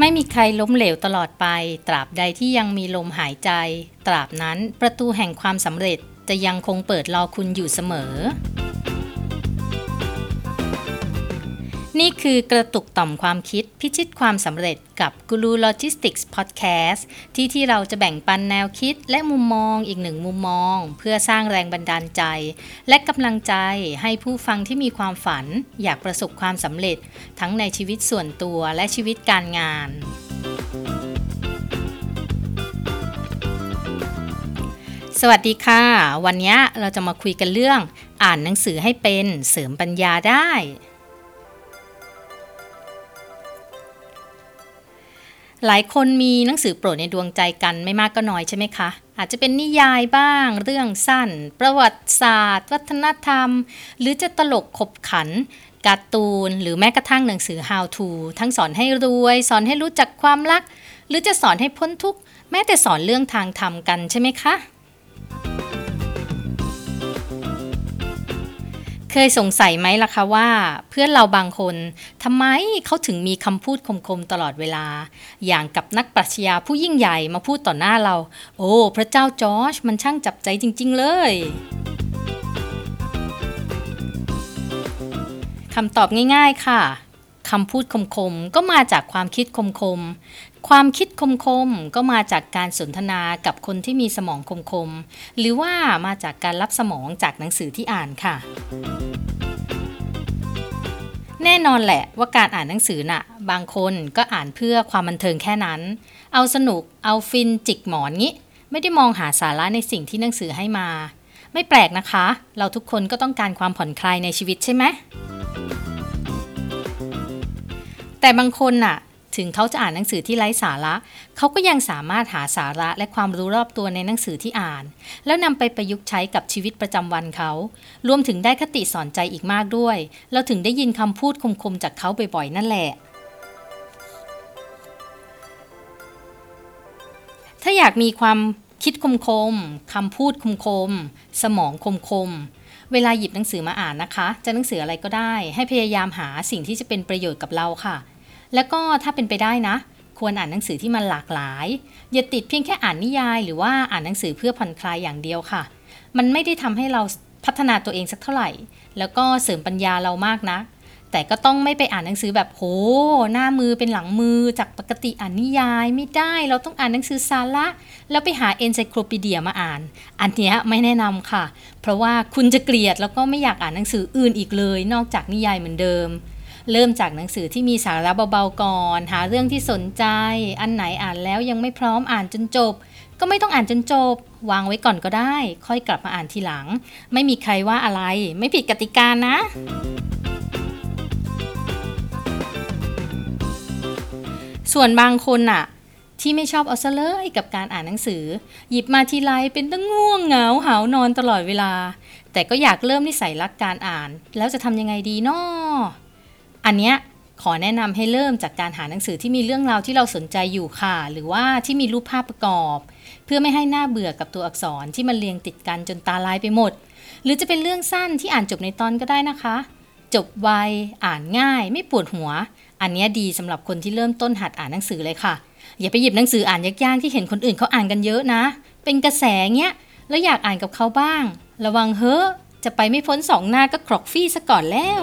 ไม่มีใครล้มเหลวตลอดไป ตราบใดที่ยังมีลมหายใจ ตราบนั้นประตูแห่งความสำเร็จจะยังคงเปิดรอคุณอยู่เสมอ นี่คือกระตุกต่อมความคิดพิชิตความสำเร็จกับกูรูโลจิสติกส์พอดแคสต์ที่ที่เราจะแบ่งปันแนวคิดและมุมมองอีกหนึ่งมุมมอง เพื่อสร้างแรงบันดาลใจ และกำลังใจให้ผู้ฟังที่มีความฝัน อยากประสบความสำเร็จ ทั้งในชีวิตส่วนตัวและชีวิตการงานสวัสดีค่ะ วันนี้เราจะมาคุยกันเรื่อง อ่านหนังสือให้เป็นเสริมปัญญาได้ หลายคนมีหนังสือโปรดในดวงใจกันไม่มากก็น้อยใช่ไหมคะ อาจจะเป็นนิยายบ้าง เรื่องสั้น ประวัติศาสตร์ วัฒนธรรม หรือจะตลกขบขันการ์ตูน หรือแม้กระทั่งหนังสือ how to ทั้งสอนให้รวย สอนให้รู้จักความรัก หรือจะสอนให้พ้นทุกข์แม้แต่สอนเรื่องทางธรรมกันใช่ไหมคะ ยสงสัยไหมล่ะคะว่า เพื่อนเราบางคนทำไมเขาถึงมีคำพูดคมๆตลอดเวลา อย่างกับนักปรัชญาผู้ยิ่งใหญ่มาพูดต่อหน้าเรา โอ้ พระเจ้าจอร์จมันช่างจับใจจริง ๆ เลยคำตอบง่ายๆค่ะคำพูดคมๆก็มาจากความคิดคมๆ ความคิดคมๆ ก็มาจากการสนทนากับคนที่มีสมองคมๆ หรือว่ามาจากการรับสมองจากหนังสือที่อ่านค่ะ แน่นอนแหละว่าการอ่านหนังสือน่ะ บางคนก็อ่านเพื่อความบันเทิงแค่นั้น เอาสนุก เอาฟินจิกหมอนงี้ ไม่ได้มองหาสาระในสิ่งที่หนังสือให้มา ไม่แปลกนะคะ เราทุกคนก็ต้องการความผ่อนคลายในชีวิตใช่ไหมแต่บางคนน่ะ ถึงเขาจะอ่านหนังสือที่ไร้สาระ เขาก็ยังสามารถหาสาระและความรู้รอบตัวในหนังสือที่อ่าน แล้วนำไปประยุกต์ใช้กับชีวิตประจำวันเขา รวมถึงได้คติสอนใจอีกมากด้วย เราถึงได้ยินคำพูดคมๆจากเขาบ่อยๆนั่นแหละถ้าอยากมีความคิดคมๆคำพูดคมๆสมองคมๆเวลาหยิบหนังสือมาอ่านนะคะ จะหนังสืออะไรก็ได้ ให้พยายามหาสิ่งที่จะเป็นประโยชน์กับเราค่ะ แล้วก็ถ้าเป็นไปได้นะ ควรอ่านหนังสือที่มันหลากหลาย อย่าติดเพียงแค่อ่านนิยาย หรือว่าอ่านหนังสือเพื่อผ่อนคลายอย่างเดียวค่ะ มันไม่ได้ทำให้เราพัฒนาตัวเองสักเท่าไหร่ แล้วก็เสริมปัญญาเรามากนะแต่ก็ต้องไม่ไปอ่านหนังสือแบบโหหน้ามือเป็นหลังมือจากปกติอ่านนิยายไม่ได้ เราต้องอ่านหนังสือสาระแล้วไปหาเอนไซโคลปีเดียมาอ่าน อันเนี้ยไม่แนะนำค่ะ เพราะว่าคุณจะเกลียดแล้วก็ไม่อยากอ่านหนังสืออื่นอีกเลย นอกจากนิยายเหมือนเดิม เริ่มจากหนังสือที่มีสาระเบาๆก่อน หาเรื่องที่สนใจ อันไหนอ่านแล้วยังไม่พร้อมอ่านจนจบ ก็ไม่ต้องอ่านจนจบ วางไว้ก่อนก็ได้ ค่อยกลับมาอ่านทีหลัง ไม่มีใครว่าอะไร ไม่ผิดกติกานะส่วนบางคนน่ะ ที่ไม่ชอบเอาซะเลยกับการอ่านหนังสือ หยิบมาทีไรเป็นตั้งง่วงเหงาหาวนอนตลอดเวลา แต่ก็อยากเริ่มนิสัยรักการอ่าน แล้วจะทำยังไงดีนาะ อันเนี้ยขอแนะนำให้เริ่มจากการหาหนังสือที่มีเรื่องราวที่เราสนใจอยู่ค่ะ หรือว่าที่มีรูปภาพประกอบ เพื่อไม่ให้หน้าเบื่อกับตัวอักษรที่มันเรียงติดกันจนตาลายไปหมด หรือจะเป็นเรื่องสั้นที่อ่านจบในตอนก็ได้นะคะ จบไวอ่านง่าย ไม่ปวดหัว อันนี้ดีสำหรับคนที่เริ่มต้นหัดอ่านหนังสือเลยค่ะ อย่าไปหยิบหนังสืออ่านยากๆที่เห็นคนอื่นเขาอ่านกันเยอะนะ เป็นกระแสเงี้ยแล้วอยากอ่านกับเขาบ้าง ระวังเฮ้อจะไปไม่พ้นสองหน้าก็ครอกฟี่ซะก่อนแล้ว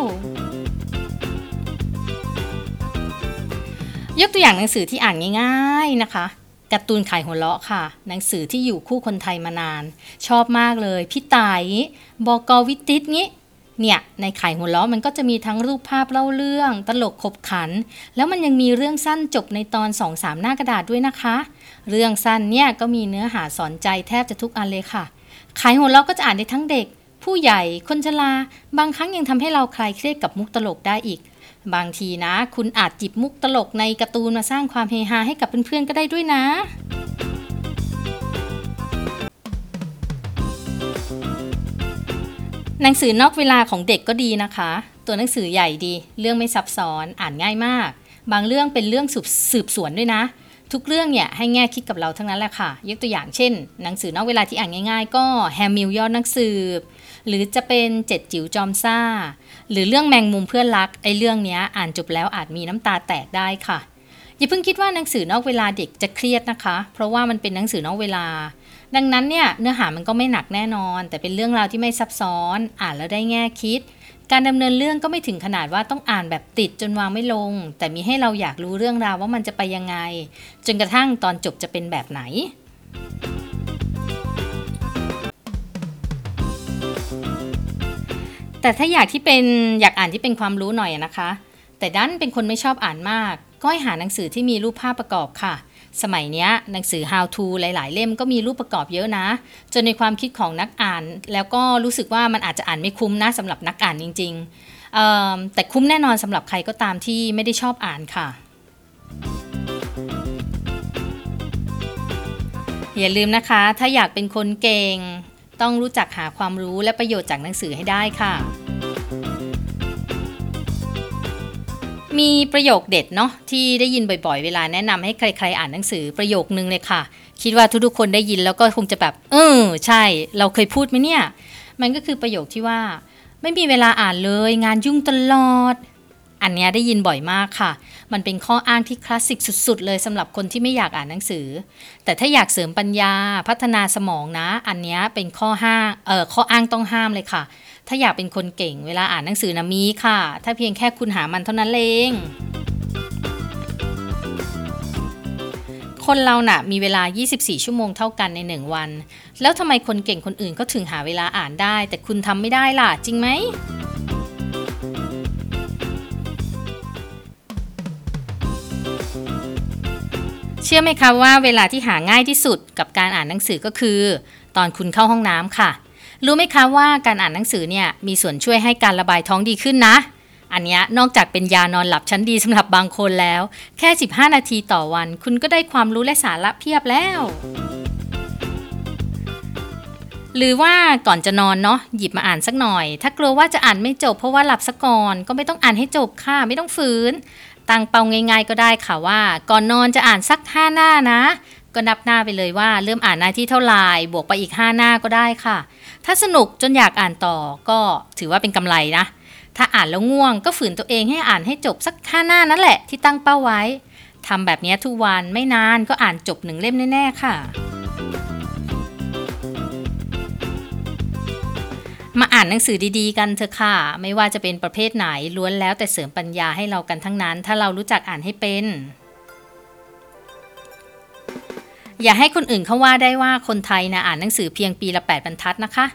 ยกตัวอย่างหนังสือที่อ่านง่ายๆนะคะการ์ตูนขายหัวเราะค่ะ หนังสือที่อยู่คู่คนไทยมานาน ชอบมากเลยพี่ตายบอกอวิติสงี้เนี่ยในขายหัวเราะมันก็จะมีทั้งรูปภาพเล่าเรื่อง ตลกขบขัน แล้วมันยังมีเรื่องสั้นจบในตอน2อสามหน้ากระดาษด้วยนะคะ เรื่องสั้นเนี่ยก็มีเนื้อหาสอนใจแทบจะทุกอันเลยค่ะ ขายหัวเราะก็จะอ่านได้ทั้งเด็ก ผู้ใหญ่คนชราบางครั้งยังทำให้เราคลายเครียดกับมุกตลกได้อีก บางทีนะ คุณอาจจิบมุกตลกในการ์ตูนมาสร้างความเฮฮาให้กับเพื่อนๆก็ได้ด้วยนะหนังสือนอกเวลาของเด็กก็ดีนะคะ ตัวหนังสือใหญ่ดี เรื่องไม่ซับซ้อนอ่านง่ายมาก บางเรื่องเป็นเรื่องสืบสืบสวนด้วยนะ ทุกเรื่องเนี่ยให้แง่คิดกับเราทั้งนั้นแหละค่ะ ยกตัวอย่างเช่น หนังสือนอกเวลาที่อ่านง่าย ๆ ก็แฮมมิลยอดนักสืบ หรือจะเป็นเจ็ดจิ๋วจอมซ่า หรือเรื่องแมงมุมเพื่อนรักไอ้เรื่องเนี้ยอ่านจบแล้วอาจมีน้ำตาแตกได้ค่ะ อย่าเพิ่งคิดว่าหนังสือนอกเวลาเด็กจะเครียดนะคะ เพราะว่ามันเป็นหนังสือนอกเวลา ดังนั้นเนี่ยเนื้อหามันก็ไม่หนักแน่นอน แต่เป็นเรื่องราวที่ไม่ซับซ้อน อ่านแล้วได้แง่คิด การดำเนินเรื่องก็ไม่ถึงขนาดว่าต้องอ่านแบบติดจนวางไม่ลง แต่มีให้เราอยากรู้เรื่องราวว่ามันจะไปยังไง จนกระทั่งตอนจบจะเป็นแบบไหน แต่ถ้าอยากที่เป็นอยากอ่านที่เป็นความรู้หน่อยนะคะ แต่ดันเป็นคนไม่ชอบอ่านมาก ก็ให้หาหนังสือที่มีรูปภาพประกอบค่ะ สมัยนี้หนังสือ how to หลาย ๆ เล่มก็มีรูปประกอบเยอะนะ จนในความคิดของนักอ่าน แล้วก็รู้สึกว่ามันอาจจะอ่านไม่คุ้มนะสำหรับนักอ่านจริง ๆ แต่คุ้มแน่นอนสำหรับใครก็ตามที่ไม่ได้ชอบอ่านค่ะอย่าลืมนะคะ ถ้าอยากเป็นคนเก่ง ต้องรู้จักหาความรู้และประโยชน์จากหนังสือให้ได้ค่ะ มีประโยคเด็ดเนาะที่ได้ยินบ่อยๆ เวลาแนะนำให้ใครๆ อ่านหนังสือประโยคนึงเลยค่ะ คิดว่าทุกๆคนได้ยินแล้วก็คงจะแบบ เออใช่ เราเคยพูดไหมเนี่ย มันก็คือประโยคที่ว่า ไม่มีเวลาอ่านเลย งานยุ่งตลอด อันนี้ได้ยินบ่อยมากค่ะ มันเป็นข้ออ้างที่คลาสสิกสุด ๆ เลยสำหรับคนที่ไม่อยากอ่านหนังสือ แต่ถ้าอยากเสริมปัญญาพัฒนาสมองนะ อันนี้เป็นข้อห้าเอ่อข้ออ้างต้องห้ามเลยค่ะ ถ้าอยากเป็นคนเก่งเวลาอ่านหนังสือนะมีค่ะ ถ้าเพียงแค่คุณหามันเท่านั้นเองคนเราน่ะมีเวลา 24 ชั่วโมงเท่ากันใน 1 วัน แล้วทำไมคนเก่งคนอื่นก็ถึงหาเวลาอ่านได้ แต่คุณทำไม่ได้ล่ะ จริงไหม เชื่อไหมคะว่าเวลาที่หาง่ายที่สุดกับการอ่านหนังสือก็คือ ตอนคุณเข้าห้องน้ำค่ะ รู้ไหมคะว่าการอ่านหนังสือเนี่ยมีส่วนช่วยให้การระบายท้องดีขึ้นนะ อันนี้นอกจากเป็นยานอนหลับชั้นดีสำหรับบางคนแล้ว แค่ 15 นาทีต่อวัน คุณก็ได้ความรู้และสาระเพียบแล้วหรือว่าก่อนจะนอนเนาะหยิบมาอ่านสักหน่อย ถ้ากลัวว่าจะอ่านไม่จบเพราะว่าหลับซะก่อนก็ไม่ต้องอ่านให้จบค่ะไม่ต้องฝืน ตั้งเป้าง่าย ๆ ก็ได้ค่ะว่า ก่อนนอนจะอ่านสัก 5 หน้านะ ก็นับหน้าไปเลยว่าเริ่มอ่านหน้าที่เท่าไหร่บวกไปอีก 5 หน้าก็ได้ค่ะ ถ้าสนุกจนอยากอ่านต่อก็ถือว่าเป็นกำไรนะ ถ้าอ่านแล้วง่วงก็ฝืนตัวเองให้อ่านให้จบสักห้าหน้านั่นแหละที่ตั้งเป้าไว้ทำแบบนี้ทุกวันไม่นานก็อ่านจบหนึ่งเล่มแน่ๆค่ะ มาอ่านหนังสือดีๆ กันเถอะค่ะ ไม่ว่าจะเป็นประเภทไหนล้วนแล้วแต่เสริมปัญญาให้เรากันทั้งนั้น ถ้าเรารู้จักอ่านให้เป็น อย่าให้คนอื่นเขาว่าได้ว่าคนไทยนะอ่านหนังสือเพียงปีละ 8 บรรทัดนะคะ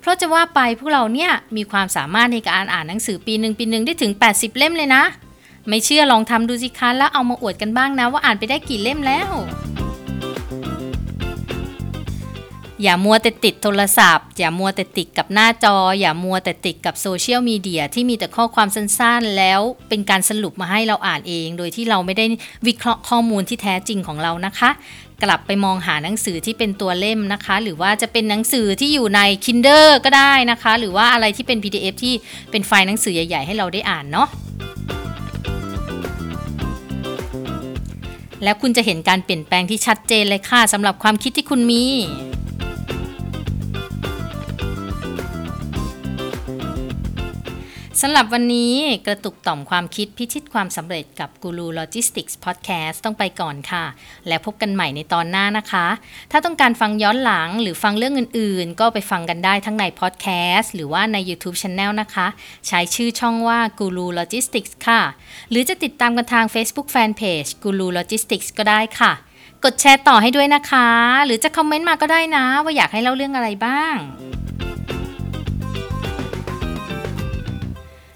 เพราะจะว่าไปพวกเราเนี่ยมีความสามารถในการอ่านหนังสือปีหนึ่งปีหนึ่งได้ถึง 80 เล่มเลยนะ ไม่เชื่อลองทำดูสิคะแล้วเอามาอวดกันบ้างนะว่าอ่านไปได้กี่เล่มแล้ว อย่ามัวแต่ติดโทรศัพท์ อย่ามัวแต่ติดกับหน้าจอ อย่ามัวแต่ติดกับโซเชียลมีเดียที่มีแต่ข้อความสั้นๆ แล้วเป็นการสรุปมาให้เราอ่านเอง โดยที่เราไม่ได้วิเคราะห์ข้อมูลที่แท้จริงของเรานะคะ กลับไปมองหาหนังสือที่เป็นตัวเล่มนะคะ หรือว่าจะเป็นหนังสือที่อยู่ใน Kindle ก็ได้นะคะ หรือว่าอะไรที่เป็น PDF ที่เป็นไฟล์หนังสือใหญ่ ๆ ให้เราได้อ่านเนาะแล้วคุณจะเห็นการเปลี่ยนแปลงที่ชัดเจนเลยค่ะสำหรับความคิดที่คุณมี สำหรับวันนี้กระตุกต่อมความคิดพิชิตความสำเร็จกับกูรูโลจิสติกส์พอดแคสต์ต้องไปก่อนค่ะ แล้วพบกันใหม่ในตอนหน้านะคะ ถ้าต้องการฟังย้อนหลังหรือฟังเรื่องอื่นๆ ก็ไปฟังกันได้ทั้งในพอดแคสต์หรือว่าใน YouTube Channel นะคะ ใช้ชื่อช่องว่ากูรูโลจิสติกส์ค่ะ หรือจะติดตามกันทาง Facebook Fanpage กูรูโลจิสติกส์ก็ได้ค่ะ กดแชร์ต่อให้ด้วยนะคะ หรือจะคอมเมนต์มาก็ได้นะ ว่าอยากให้เล่าเรื่องอะไรบ้าง